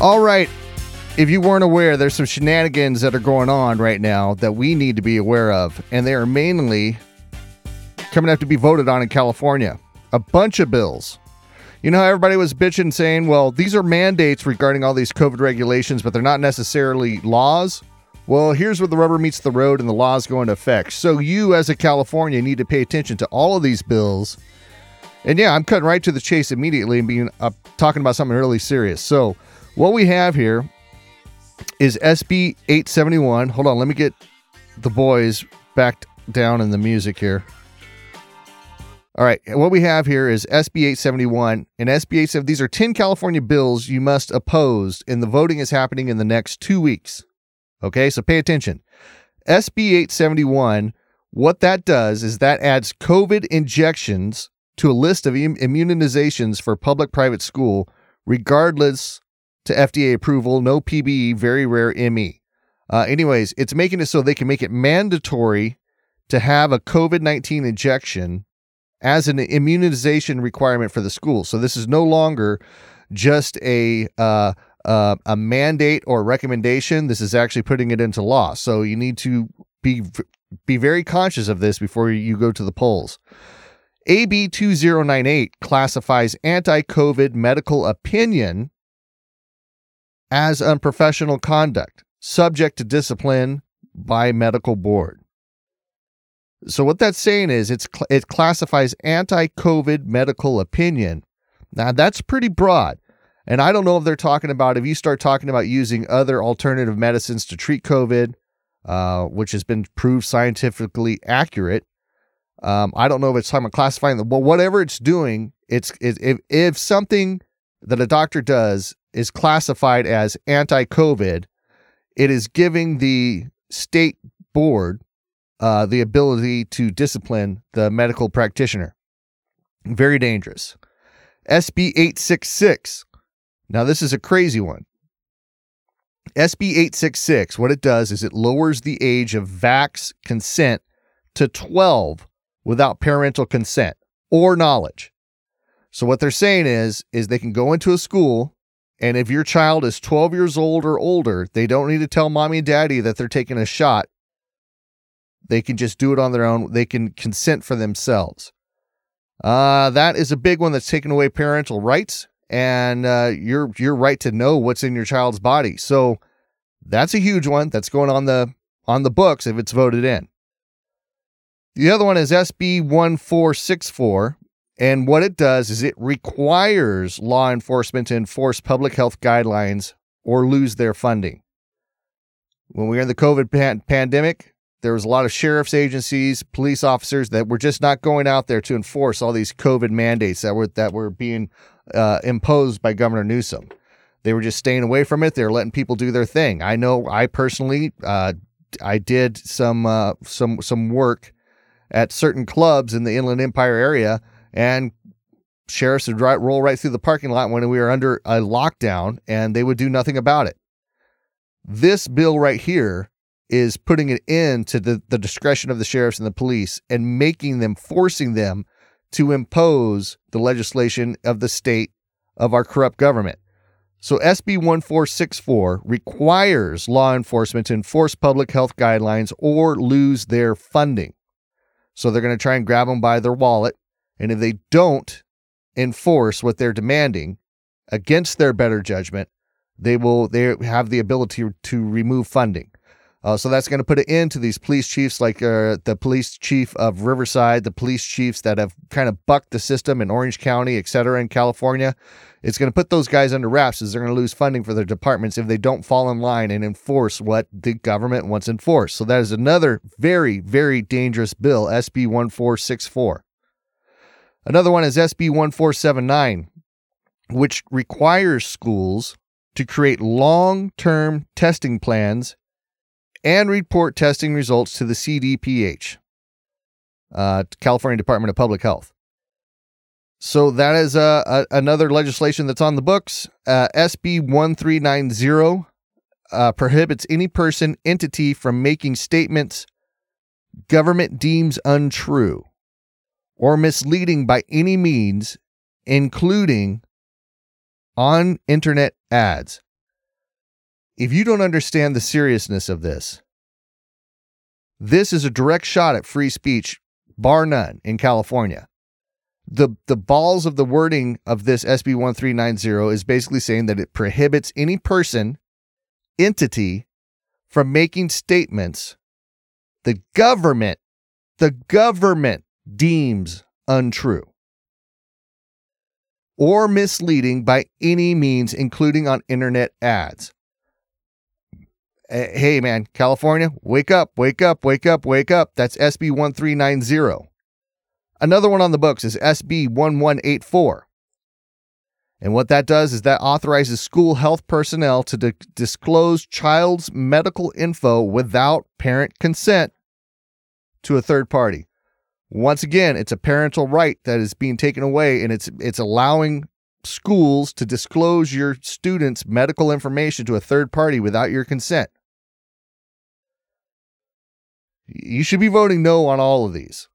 All right. If you weren't aware, there's some shenanigans that are going on right now that we need to be aware of, and they are mainly coming up to be voted on in California. A bunch of bills. You know how everybody was bitching saying, well, these are mandates regarding all these COVID regulations, but they're not necessarily laws? Well, here's where the rubber meets the road and the laws go into effect. So you, as a California, need to pay attention to all of these bills. And yeah, I'm cutting right to the chase immediately and being uh, talking about something really serious. So what we have here is SB 871. Hold on, let me get the boys back down in the music here. All right, what we have here is SB 871 and SB 870. These are 10 California bills you must oppose, and the voting is happening in the next two weeks. Okay, so pay attention. SB 871, what that does is that adds COVID injections to a list of immunizations for public private school, regardless to FDA approval, no PBE, very rare ME. Uh, anyways, it's making it so they can make it mandatory to have a COVID 19 injection as an immunization requirement for the school. So this is no longer just a uh, uh, a mandate or recommendation. This is actually putting it into law. So you need to be be very conscious of this before you go to the polls. AB 2098 classifies anti COVID medical opinion as unprofessional conduct, subject to discipline by medical board. So what that's saying is it's it classifies anti-COVID medical opinion. Now that's pretty broad. And I don't know if they're talking about if you start talking about using other alternative medicines to treat COVID, uh, which has been proved scientifically accurate. Um, I don't know if it's talking about classifying the well, whatever it's doing. It's it, if if something that a doctor does is classified as anti COVID, it is giving the state board uh, the ability to discipline the medical practitioner. Very dangerous. SB 866. Now, this is a crazy one. SB 866, what it does is it lowers the age of vax consent to 12 without parental consent or knowledge. So what they're saying is is they can go into a school and if your child is 12 years old or older, they don't need to tell mommy and daddy that they're taking a shot. They can just do it on their own. They can consent for themselves. Uh, that is a big one that's taken away parental rights and uh, your your right to know what's in your child's body. So that's a huge one that's going on the on the books if it's voted in. The other one is SB 1464, and what it does is it requires law enforcement to enforce public health guidelines or lose their funding. When we were in the COVID pan- pandemic, there was a lot of sheriff's agencies, police officers that were just not going out there to enforce all these COVID mandates that were that were being uh, imposed by Governor Newsom. They were just staying away from it. They were letting people do their thing. I know. I personally, uh, I did some uh, some some work at certain clubs in the Inland Empire area and sheriffs would right, roll right through the parking lot when we were under a lockdown and they would do nothing about it. This bill right here is putting it into the, the discretion of the sheriffs and the police and making them, forcing them to impose the legislation of the state of our corrupt government. So SB 1464 requires law enforcement to enforce public health guidelines or lose their funding. So they're going to try and grab them by their wallet and if they don't enforce what they're demanding against their better judgment, they will they have the ability to remove funding. Uh, so that's going to put an end to these police chiefs like uh, the police chief of Riverside, the police chiefs that have kind of bucked the system in Orange County, et cetera, in California. It's going to put those guys under wraps as they're going to lose funding for their departments if they don't fall in line and enforce what the government wants enforced. So that is another very, very dangerous bill, SB 1464. Another one is SB 1479, which requires schools to create long term testing plans and report testing results to the CDPH, uh, California Department of Public Health. So that is uh, a, another legislation that's on the books. Uh, SB 1390 uh, prohibits any person, entity from making statements government deems untrue or misleading by any means including on internet ads. If you don't understand the seriousness of this, this is a direct shot at free speech, bar none, in California. The, the balls of the wording of this SB 1390 is basically saying that it prohibits any person, entity, from making statements the government, the government deems untrue or misleading by any means, including on internet ads. Eh, hey, man, California, wake up, wake up, wake up, wake up. That's SB 1390. Another one on the books is SB 1184. And what that does is that authorizes school health personnel to di- disclose child's medical info without parent consent to a third party. Once again, it's a parental right that is being taken away and it's it's allowing schools to disclose your students' medical information to a third party without your consent. You should be voting no on all of these.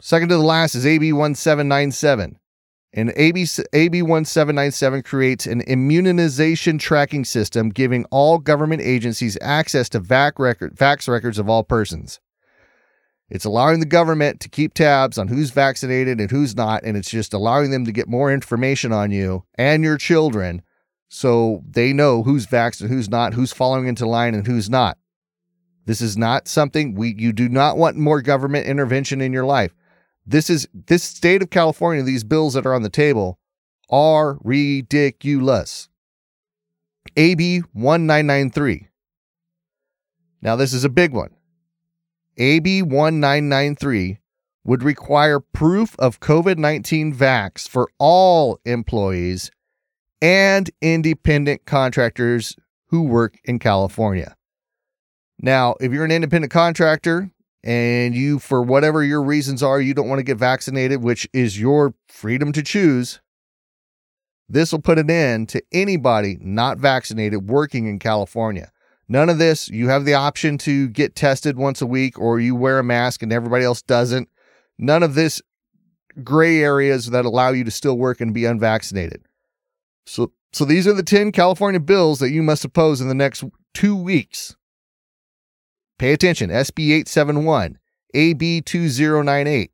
Second to the last is AB 1797. And AB, AB 1797 creates an immunization tracking system giving all government agencies access to VAC record, vax records of all persons. It's allowing the government to keep tabs on who's vaccinated and who's not, and it's just allowing them to get more information on you and your children so they know who's vaccinated, who's not, who's following into line, and who's not. This is not something we you do not want more government intervention in your life. This is this state of California, these bills that are on the table are ridiculous. AB 1993. Now, this is a big one. AB 1993 would require proof of COVID 19 vax for all employees and independent contractors who work in California. Now, if you're an independent contractor and you, for whatever your reasons are, you don't want to get vaccinated, which is your freedom to choose, this will put an end to anybody not vaccinated working in California. None of this, you have the option to get tested once a week or you wear a mask and everybody else doesn't. None of this gray areas that allow you to still work and be unvaccinated. So so these are the 10 California bills that you must oppose in the next 2 weeks. Pay attention SB 871, AB 2098,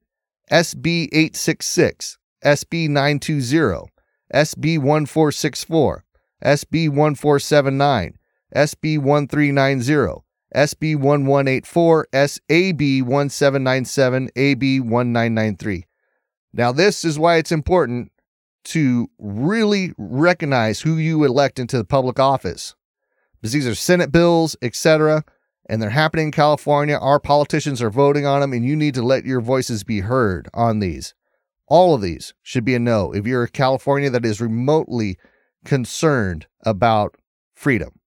SB 866, SB 920, SB 1464, SB 1479, SB 1390, SB 1184, SAB 1797, AB 1993. Now, this is why it's important to really recognize who you elect into the public office because these are Senate bills, etc and they're happening in California. Our politicians are voting on them, and you need to let your voices be heard on these. All of these should be a no if you're a California that is remotely concerned about freedom.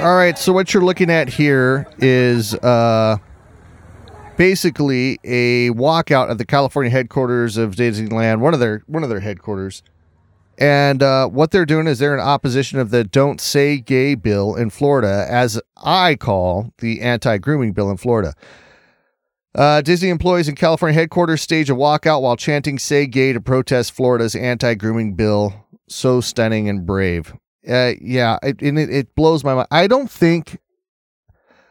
All right, so what you're looking at here is uh, basically a walkout at the California headquarters of Disneyland, one of their one of their headquarters. And uh, what they're doing is they're in opposition of the "Don't Say Gay" bill in Florida, as I call the anti-grooming bill in Florida. Uh, Disney employees in California headquarters stage a walkout while chanting "Say Gay" to protest Florida's anti-grooming bill. So stunning and brave. Uh, yeah, it, it, it blows my mind. I don't think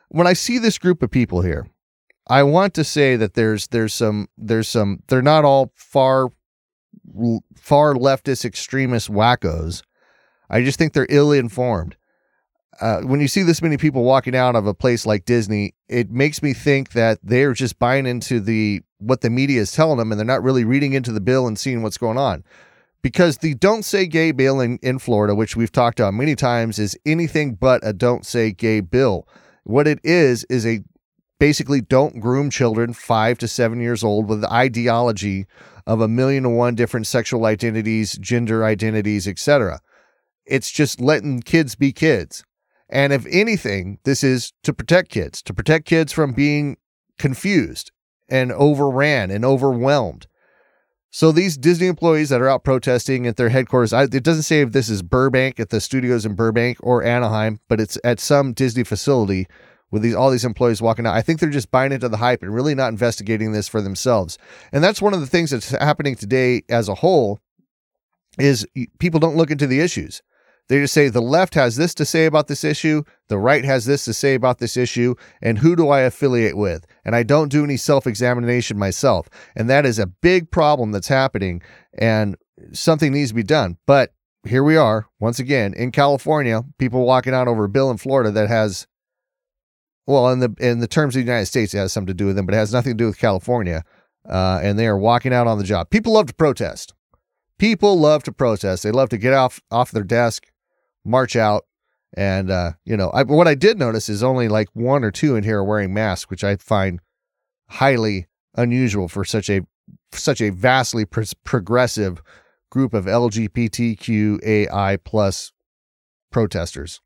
when I see this group of people here, I want to say that there's there's some there's some they're not all far far leftist extremist wackos. I just think they're ill informed. Uh, when you see this many people walking out of a place like Disney, it makes me think that they're just buying into the what the media is telling them, and they're not really reading into the bill and seeing what's going on. Because the "Don't Say Gay" bill in, in Florida, which we've talked about many times, is anything but a "Don't Say Gay" bill. What it is is a basically don't groom children five to seven years old with the ideology of a million and one different sexual identities, gender identities, etc. It's just letting kids be kids. And if anything, this is to protect kids, to protect kids from being confused and overran and overwhelmed. So these Disney employees that are out protesting at their headquarters, I, it doesn't say if this is Burbank at the studios in Burbank or Anaheim, but it's at some Disney facility with these all these employees walking out. I think they're just buying into the hype and really not investigating this for themselves. And that's one of the things that's happening today as a whole is people don't look into the issues. They just say the left has this to say about this issue, the right has this to say about this issue, and who do I affiliate with? And I don't do any self examination myself. And that is a big problem that's happening, and something needs to be done. But here we are, once again, in California, people walking out over a bill in Florida that has, well, in the in the terms of the United States, it has something to do with them, but it has nothing to do with California. Uh, and they are walking out on the job. People love to protest. People love to protest. They love to get off off their desk, march out. And, uh, you know, I, what I did notice is only like one or two in here are wearing masks, which I find highly unusual for such a such a vastly pro- progressive group of LGBTQAI plus protesters.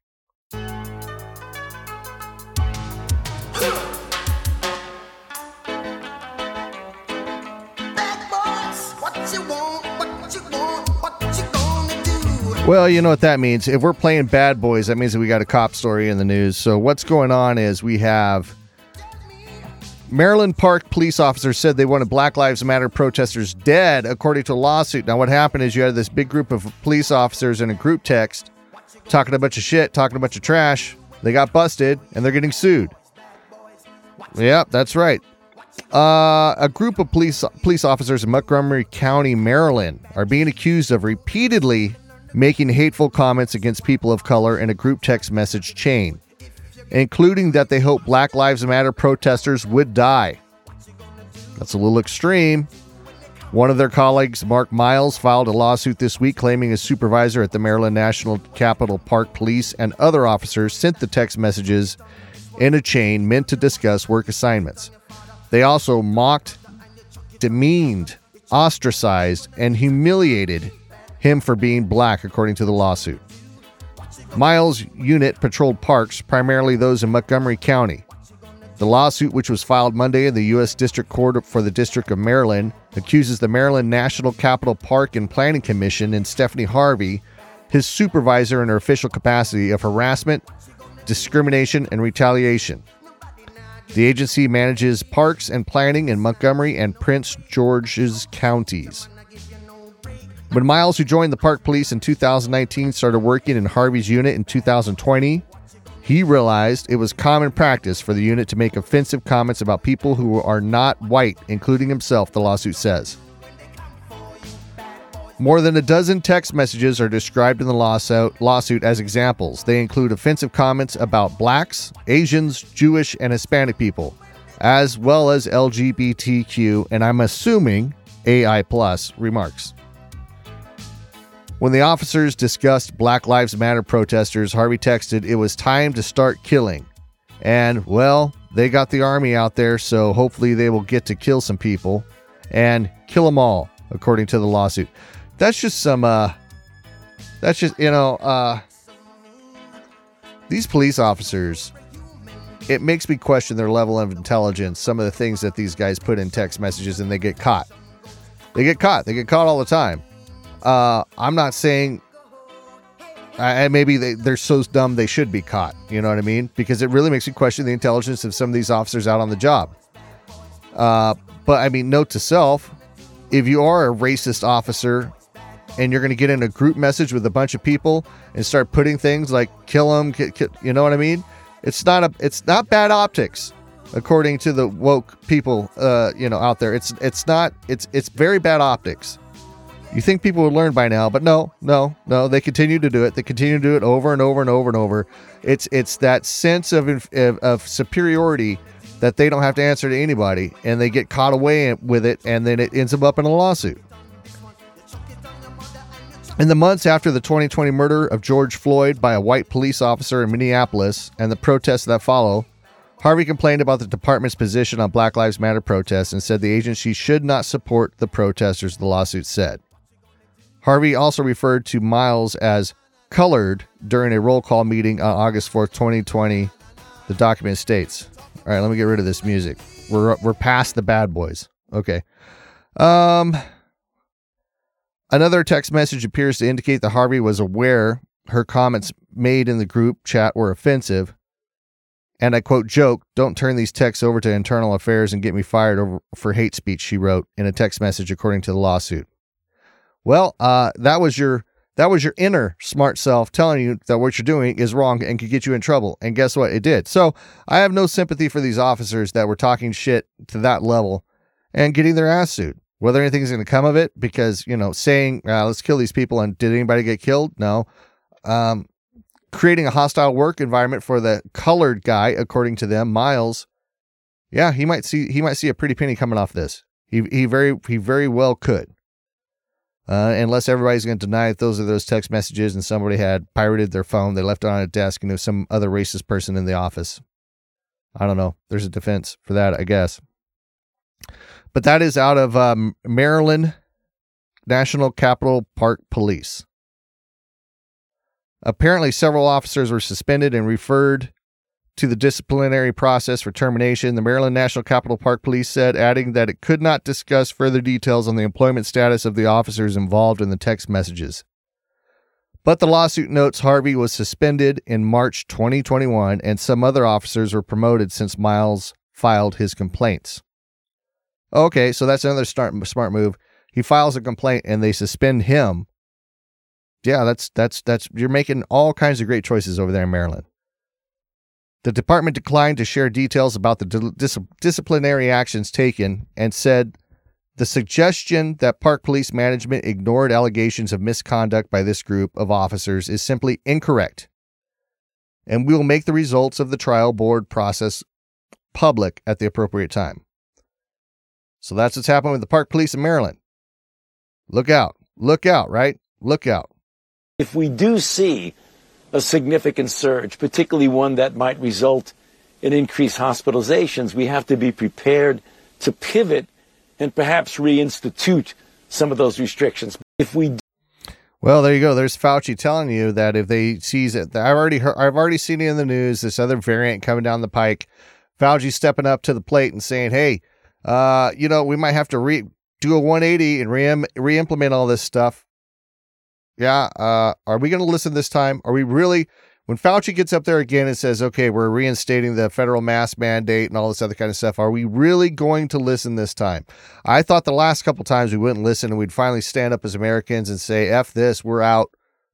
Well, you know what that means. If we're playing bad boys, that means that we got a cop story in the news. So what's going on is we have Maryland Park police officers said they wanted Black Lives Matter protesters dead, according to a lawsuit. Now, what happened is you had this big group of police officers in a group text talking a bunch of shit, talking a bunch of trash. They got busted and they're getting sued. Yep, that's right. Uh, a group of police police officers in Montgomery County, Maryland, are being accused of repeatedly making hateful comments against people of color in a group text message chain, including that they hope Black Lives Matter protesters would die. That's a little extreme. One of their colleagues, Mark Miles, filed a lawsuit this week claiming a supervisor at the Maryland National Capital Park Police and other officers sent the text messages in a chain meant to discuss work assignments. They also mocked, demeaned, ostracized, and humiliated him for being black, according to the lawsuit. Miles' unit patrolled parks, primarily those in Montgomery County. The lawsuit, which was filed Monday in the U.S. District Court for the District of Maryland, accuses the Maryland National Capital Park and Planning Commission and Stephanie Harvey, his supervisor in her official capacity, of harassment, discrimination, and retaliation. The agency manages parks and planning in Montgomery and Prince George's counties. When Miles, who joined the park police in 2019, started working in Harvey's unit in 2020, he realized it was common practice for the unit to make offensive comments about people who are not white, including himself, the lawsuit says. More than a dozen text messages are described in the lawsuit, lawsuit as examples. They include offensive comments about blacks, Asians, Jewish, and Hispanic people, as well as LGBTQ, and I'm assuming AI plus remarks. When the officers discussed Black Lives Matter protesters, Harvey texted, It was time to start killing. And, well, they got the army out there, so hopefully they will get to kill some people and kill them all, according to the lawsuit. That's just some, uh, that's just, you know, uh, these police officers, it makes me question their level of intelligence, some of the things that these guys put in text messages and they get caught. They get caught. They get caught all the time. Uh, I'm not saying uh, maybe they, they're so dumb they should be caught. You know what I mean? Because it really makes you question the intelligence of some of these officers out on the job. Uh, but I mean, note to self if you are a racist officer and you're going to get in a group message with a bunch of people and start putting things like kill them, you know what I mean? It's not a, it's not bad optics, according to the woke people, uh, you know, out there. It's, it's not, it's, it's very bad optics. You think people would learn by now, but no, no, no. They continue to do it. They continue to do it over and over and over and over. It's it's that sense of of, of superiority that they don't have to answer to anybody, and they get caught away with it, and then it ends up in a lawsuit. In the months after the 2020 murder of George Floyd by a white police officer in Minneapolis and the protests that follow, Harvey complained about the department's position on Black Lives Matter protests and said the agency should not support the protesters, the lawsuit said. Harvey also referred to Miles as colored during a roll call meeting on August 4th, 2020. The document states. All right, let me get rid of this music. We're we're past the bad boys. Okay. Um Another text message appears to indicate that Harvey was aware her comments made in the group chat were offensive. And I quote, joke, don't turn these texts over to internal affairs and get me fired over, for hate speech, she wrote in a text message according to the lawsuit. Well, uh, that was your that was your inner smart self telling you that what you're doing is wrong and could get you in trouble. And guess what? It did. So I have no sympathy for these officers that were talking shit to that level and getting their ass sued. Whether anything's going to come of it, because, you know, saying, uh, let's kill these people and did anybody get killed? No. Um, creating a hostile work environment for the colored guy, according to them, Miles. Yeah, he might see he might see a pretty penny coming off this. He he very he very well could. Uh, unless everybody's going to deny that those are those text messages and somebody had pirated their phone, they left it on a desk, and there's some other racist person in the office. I don't know. There's a defense for that, I guess. But that is out of um, Maryland National Capital Park Police. Apparently, several officers were suspended and referred to the disciplinary process for termination, the Maryland National Capital Park Police said, adding that it could not discuss further details on the employment status of the officers involved in the text messages. But the lawsuit notes Harvey was suspended in March 2021 and some other officers were promoted since Miles filed his complaints. Okay, so that's another smart smart move. He files a complaint and they suspend him. Yeah, that's that's that's you're making all kinds of great choices over there in Maryland. The department declined to share details about the dis- disciplinary actions taken and said the suggestion that Park Police management ignored allegations of misconduct by this group of officers is simply incorrect. And we will make the results of the trial board process public at the appropriate time. So that's what's happening with the Park Police in Maryland. Look out. Look out, right? Look out. If we do see a significant surge, particularly one that might result in increased hospitalizations, we have to be prepared to pivot and perhaps reinstitute some of those restrictions. If we do- well, there you go. There's Fauci telling you that if they seize it, I've already heard, I've already seen it in the news. This other variant coming down the pike. Fauci stepping up to the plate and saying, "Hey, uh, you know, we might have to re do a 180 and re re-implement all this stuff. Yeah. Uh, are we going to listen this time? Are we really? When Fauci gets up there again and says, okay, we're reinstating the federal mask mandate and all this other kind of stuff, are we really going to listen this time? I thought the last couple times we wouldn't listen and we'd finally stand up as Americans and say, F this, we're out.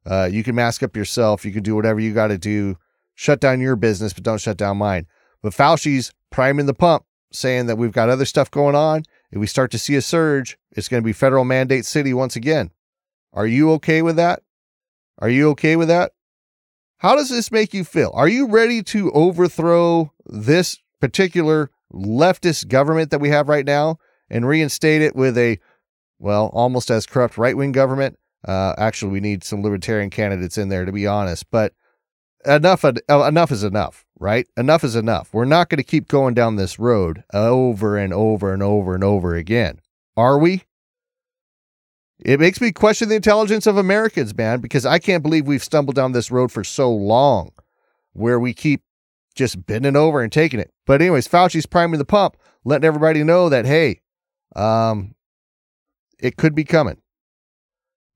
Uh, you can mask up yourself. You can do whatever you got to do. Shut down your business, but don't shut down mine. But Fauci's priming the pump, saying that we've got other stuff going on. If we start to see a surge, it's going to be federal mandate city once again. Are you okay with that? Are you okay with that? How does this make you feel? Are you ready to overthrow this particular leftist government that we have right now and reinstate it with a, well, almost as corrupt right wing government? Uh, actually, we need some libertarian candidates in there, to be honest. But enough, enough is enough, right? Enough is enough. We're not going to keep going down this road over and over and over and over again. Are we? It makes me question the intelligence of Americans, man, because I can't believe we've stumbled down this road for so long where we keep just bending over and taking it. But anyways, Fauci's priming the pump, letting everybody know that hey, um, it could be coming.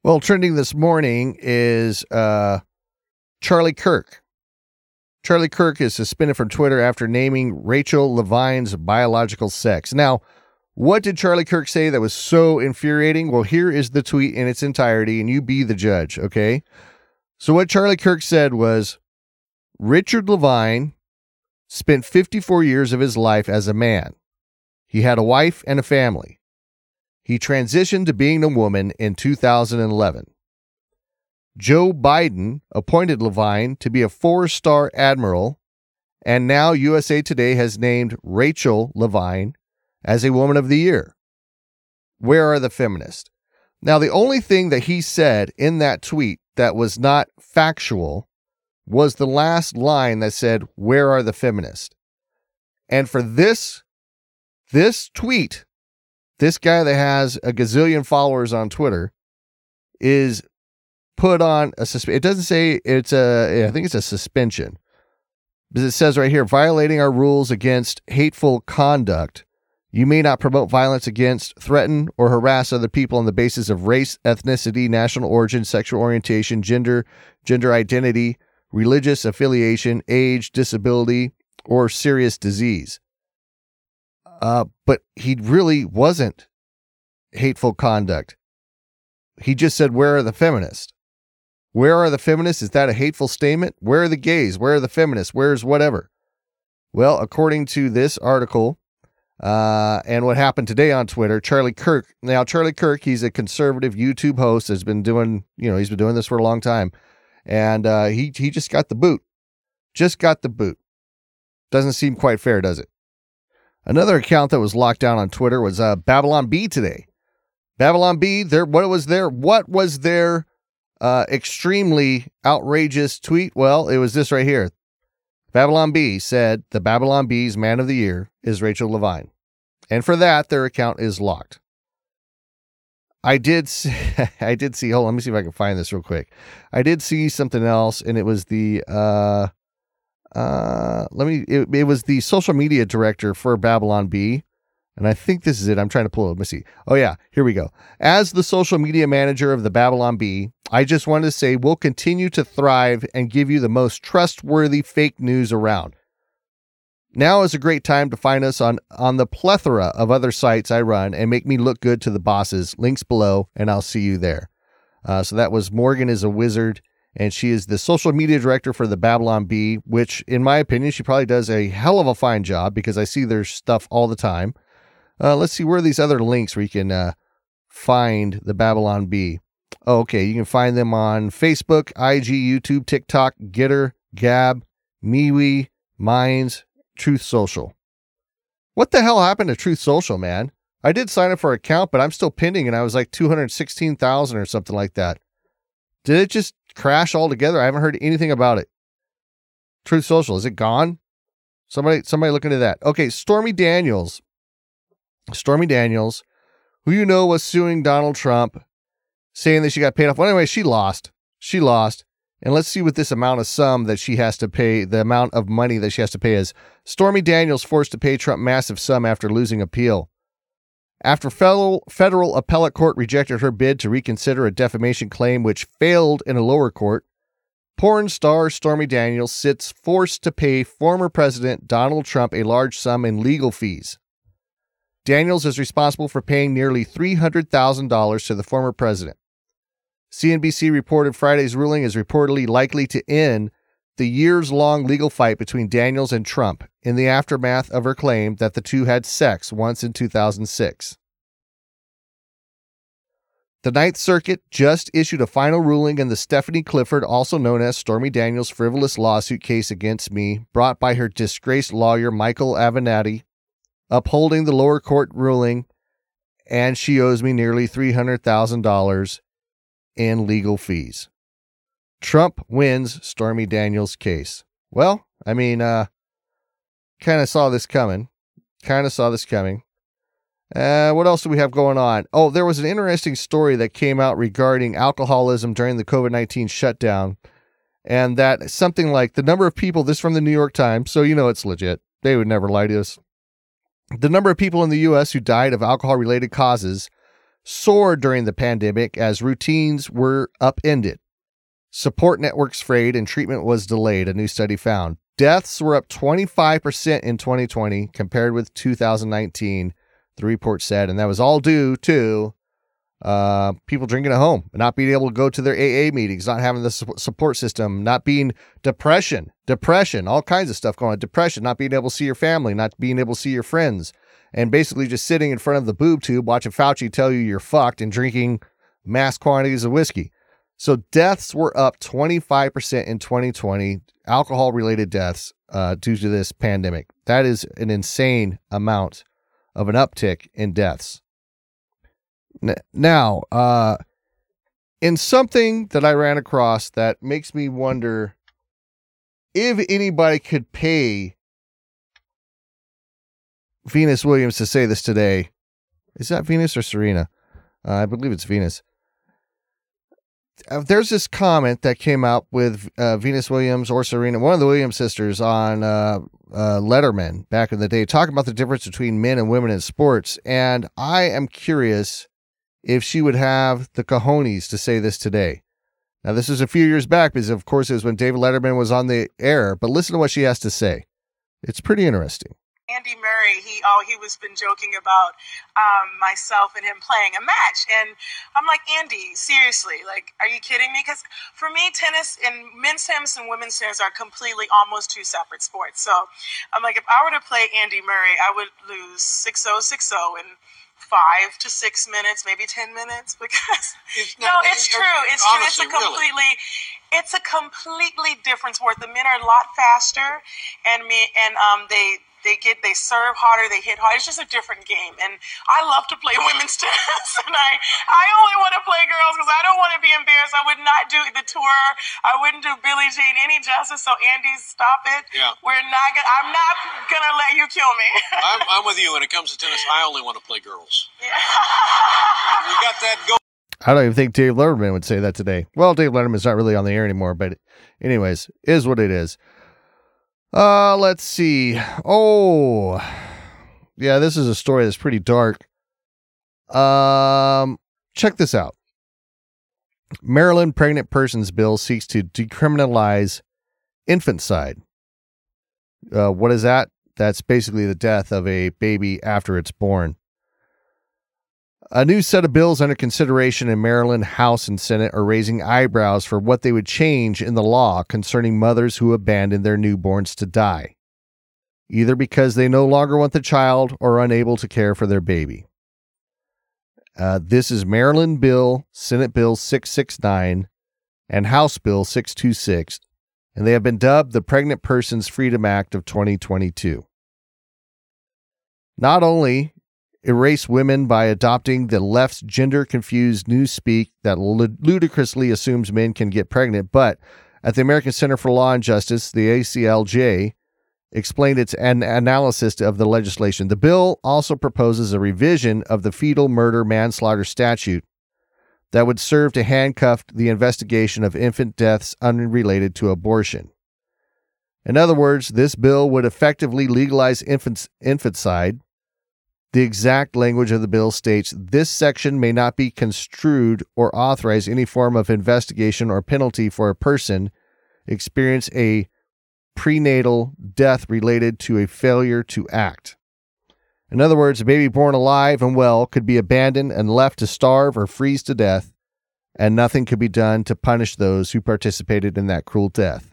Well, trending this morning is uh, Charlie Kirk. Charlie Kirk is suspended from Twitter after naming Rachel Levine's biological sex. Now, what did Charlie Kirk say that was so infuriating? Well, here is the tweet in its entirety, and you be the judge, okay? So, what Charlie Kirk said was Richard Levine spent 54 years of his life as a man. He had a wife and a family. He transitioned to being a woman in 2011. Joe Biden appointed Levine to be a four star admiral, and now USA Today has named Rachel Levine as a Woman of the Year. Where are the feminists? Now, the only thing that he said in that tweet that was not factual was the last line that said, Where are the feminists? And for this, this tweet, this guy that has a gazillion followers on Twitter is put on a suspension. It doesn't say it's a, I think it's a suspension. Because it says right here, violating our rules against hateful conduct You may not promote violence against, threaten, or harass other people on the basis of race, ethnicity, national origin, sexual orientation, gender, gender identity, religious affiliation, age, disability, or serious disease. Uh, but he really wasn't hateful conduct. He just said, Where are the feminists? Where are the feminists? Is that a hateful statement? Where are the gays? Where are the feminists? Where's whatever? Well, according to this article, uh, and what happened today on Twitter, Charlie Kirk. Now, Charlie Kirk, he's a conservative YouTube host, has been doing, you know, he's been doing this for a long time, and uh, he he just got the boot, just got the boot. Doesn't seem quite fair, does it? Another account that was locked down on Twitter was uh, Babylon Bee today. Babylon Bee, there, what was their, what was their uh, extremely outrageous tweet? Well, it was this right here. Babylon Bee said the Babylon Bee's man of the year is Rachel Levine. And for that, their account is locked. I did see, I did see, hold on, let me see if I can find this real quick. I did see something else, and it was the uh uh let me it, it was the social media director for Babylon Bee. And I think this is it. I'm trying to pull it. Let me see. Oh, yeah. Here we go. As the social media manager of the Babylon Bee, I just wanted to say we'll continue to thrive and give you the most trustworthy fake news around. Now is a great time to find us on, on the plethora of other sites I run and make me look good to the bosses. Links below, and I'll see you there. Uh, so that was Morgan is a wizard, and she is the social media director for the Babylon Bee, which, in my opinion, she probably does a hell of a fine job because I see their stuff all the time. Uh, let's see where are these other links where you can uh, find the Babylon Bee. Oh, okay, you can find them on Facebook, IG, YouTube, TikTok, Gettr, Gab, MeWe, Minds, Truth Social. What the hell happened to Truth Social, man? I did sign up for an account, but I'm still pending, and I was like 216,000 or something like that. Did it just crash altogether? I haven't heard anything about it. Truth Social, is it gone? Somebody, somebody look into that. Okay, Stormy Daniels Stormy Daniels, who you know was suing Donald Trump, saying that she got paid off. Well, anyway, she lost. She lost. And let's see what this amount of sum that she has to pay, the amount of money that she has to pay is. Stormy Daniels forced to pay Trump massive sum after losing appeal. After federal, federal appellate court rejected her bid to reconsider a defamation claim which failed in a lower court, porn star Stormy Daniels sits forced to pay former President Donald Trump a large sum in legal fees. Daniels is responsible for paying nearly $300,000 to the former president. CNBC reported Friday's ruling is reportedly likely to end the years long legal fight between Daniels and Trump in the aftermath of her claim that the two had sex once in 2006. The Ninth Circuit just issued a final ruling in the Stephanie Clifford, also known as Stormy Daniels' frivolous lawsuit case against me, brought by her disgraced lawyer Michael Avenatti upholding the lower court ruling, and she owes me nearly $300,000 in legal fees. Trump wins Stormy Daniels' case. Well, I mean, uh, kind of saw this coming. Kind of saw this coming. Uh, what else do we have going on? Oh, there was an interesting story that came out regarding alcoholism during the COVID 19 shutdown. And that something like the number of people, this from the New York Times, so you know it's legit. They would never lie to us. The number of people in the U.S. who died of alcohol related causes soared during the pandemic as routines were upended. Support networks frayed and treatment was delayed, a new study found. Deaths were up 25% in 2020 compared with 2019, the report said, and that was all due to uh, people drinking at home, not being able to go to their AA meetings, not having the support system, not being depression, depression, all kinds of stuff going on. Depression, not being able to see your family, not being able to see your friends, and basically just sitting in front of the boob tube watching Fauci tell you you're fucked and drinking mass quantities of whiskey. So deaths were up 25% in 2020, alcohol related deaths uh, due to this pandemic. That is an insane amount of an uptick in deaths. Now, uh, in something that I ran across that makes me wonder if anybody could pay Venus Williams to say this today. Is that Venus or Serena? Uh, I believe it's Venus. Uh, there's this comment that came out with uh, Venus Williams or Serena, one of the Williams sisters, on uh, uh, Letterman back in the day, talking about the difference between men and women in sports. And I am curious if she would have the cojones to say this today. Now, this is a few years back because, of course, it was when David Letterman was on the air, but listen to what she has to say. It's pretty interesting. Andy Murray, he oh he was been joking about um, myself and him playing a match, and I'm like Andy, seriously, like, are you kidding me? Because for me, tennis and men's tennis and women's tennis are completely almost two separate sports. So I'm like, if I were to play Andy Murray, I would lose 6-0, 6-0, and five to six minutes, maybe ten minutes, because It's no, not- it's true. It's true. It's a honestly, really. completely, it's a completely different sport. The men are a lot faster, and me and um they they get they serve harder, they hit hard. It's just a different game, and I love to play women's tennis, and I I only want to play girls because I don't want to be embarrassed. I would not do the tour. I wouldn't do Billie Jean any justice. So Andy, stop it. Yeah. We're not gonna. I'm not gonna let you kill me. I'm, I'm with you when it comes to tennis. I only want to play girls. Yeah. We got that going. I don't even think Dave Letterman would say that today. Well, Dave Letterman's not really on the air anymore, but anyways, is what it is. Uh, let's see. Oh, yeah, this is a story that's pretty dark. Um, check this out. Maryland pregnant persons bill seeks to decriminalize infanticide. Uh, what is that? That's basically the death of a baby after it's born. A new set of bills under consideration in Maryland House and Senate are raising eyebrows for what they would change in the law concerning mothers who abandon their newborns to die, either because they no longer want the child or are unable to care for their baby. Uh, this is Maryland Bill, Senate Bill 669, and House Bill 626, and they have been dubbed the Pregnant Persons Freedom Act of 2022. Not only erase women by adopting the left's gender confused newspeak that ludicrously assumes men can get pregnant, but at the American Center for Law and Justice, the ACLJ, explained its an analysis of the legislation. The bill also proposes a revision of the fetal murder manslaughter statute that would serve to handcuff the investigation of infant deaths unrelated to abortion. In other words, this bill would effectively legalize infants, infanticide. The exact language of the bill states this section may not be construed or authorize any form of investigation or penalty for a person experience a prenatal death related to a failure to act. In other words, a baby born alive and well could be abandoned and left to starve or freeze to death, and nothing could be done to punish those who participated in that cruel death.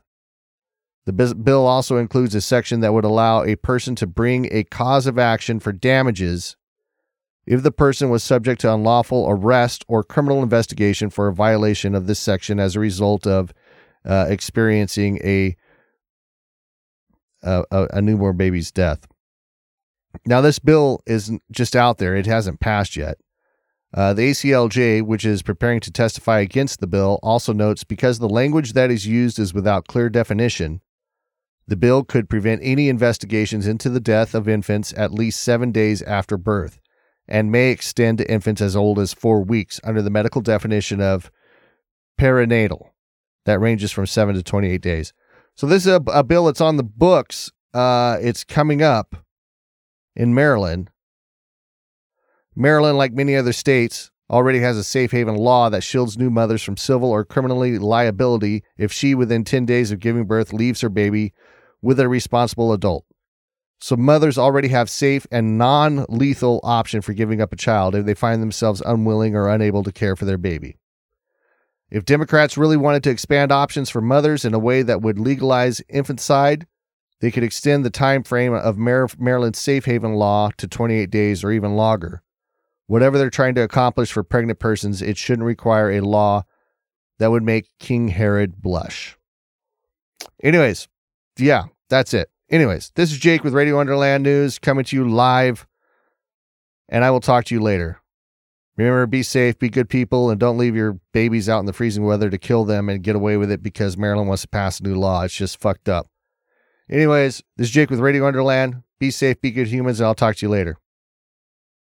The bill also includes a section that would allow a person to bring a cause of action for damages if the person was subject to unlawful arrest or criminal investigation for a violation of this section as a result of uh, experiencing a, a a newborn baby's death. Now, this bill isn't just out there; it hasn't passed yet. Uh, the ACLJ, which is preparing to testify against the bill, also notes because the language that is used is without clear definition, the bill could prevent any investigations into the death of infants at least seven days after birth and may extend to infants as old as four weeks under the medical definition of perinatal. That ranges from seven to 28 days. So, this is a, a bill that's on the books. Uh, it's coming up in Maryland. Maryland, like many other states, already has a safe haven law that shields new mothers from civil or criminally liability if she, within 10 days of giving birth, leaves her baby with a responsible adult. So mothers already have safe and non-lethal option for giving up a child if they find themselves unwilling or unable to care for their baby. If Democrats really wanted to expand options for mothers in a way that would legalize infanticide, they could extend the time frame of Mar- Maryland's safe haven law to 28 days or even longer. Whatever they're trying to accomplish for pregnant persons, it shouldn't require a law that would make King Herod blush. Anyways, yeah, that's it. Anyways, this is Jake with Radio Wonderland News coming to you live, and I will talk to you later. Remember, be safe, be good people, and don't leave your babies out in the freezing weather to kill them and get away with it because Maryland wants to pass a new law. It's just fucked up. Anyways, this is Jake with Radio Wonderland. Be safe, be good humans, and I'll talk to you later.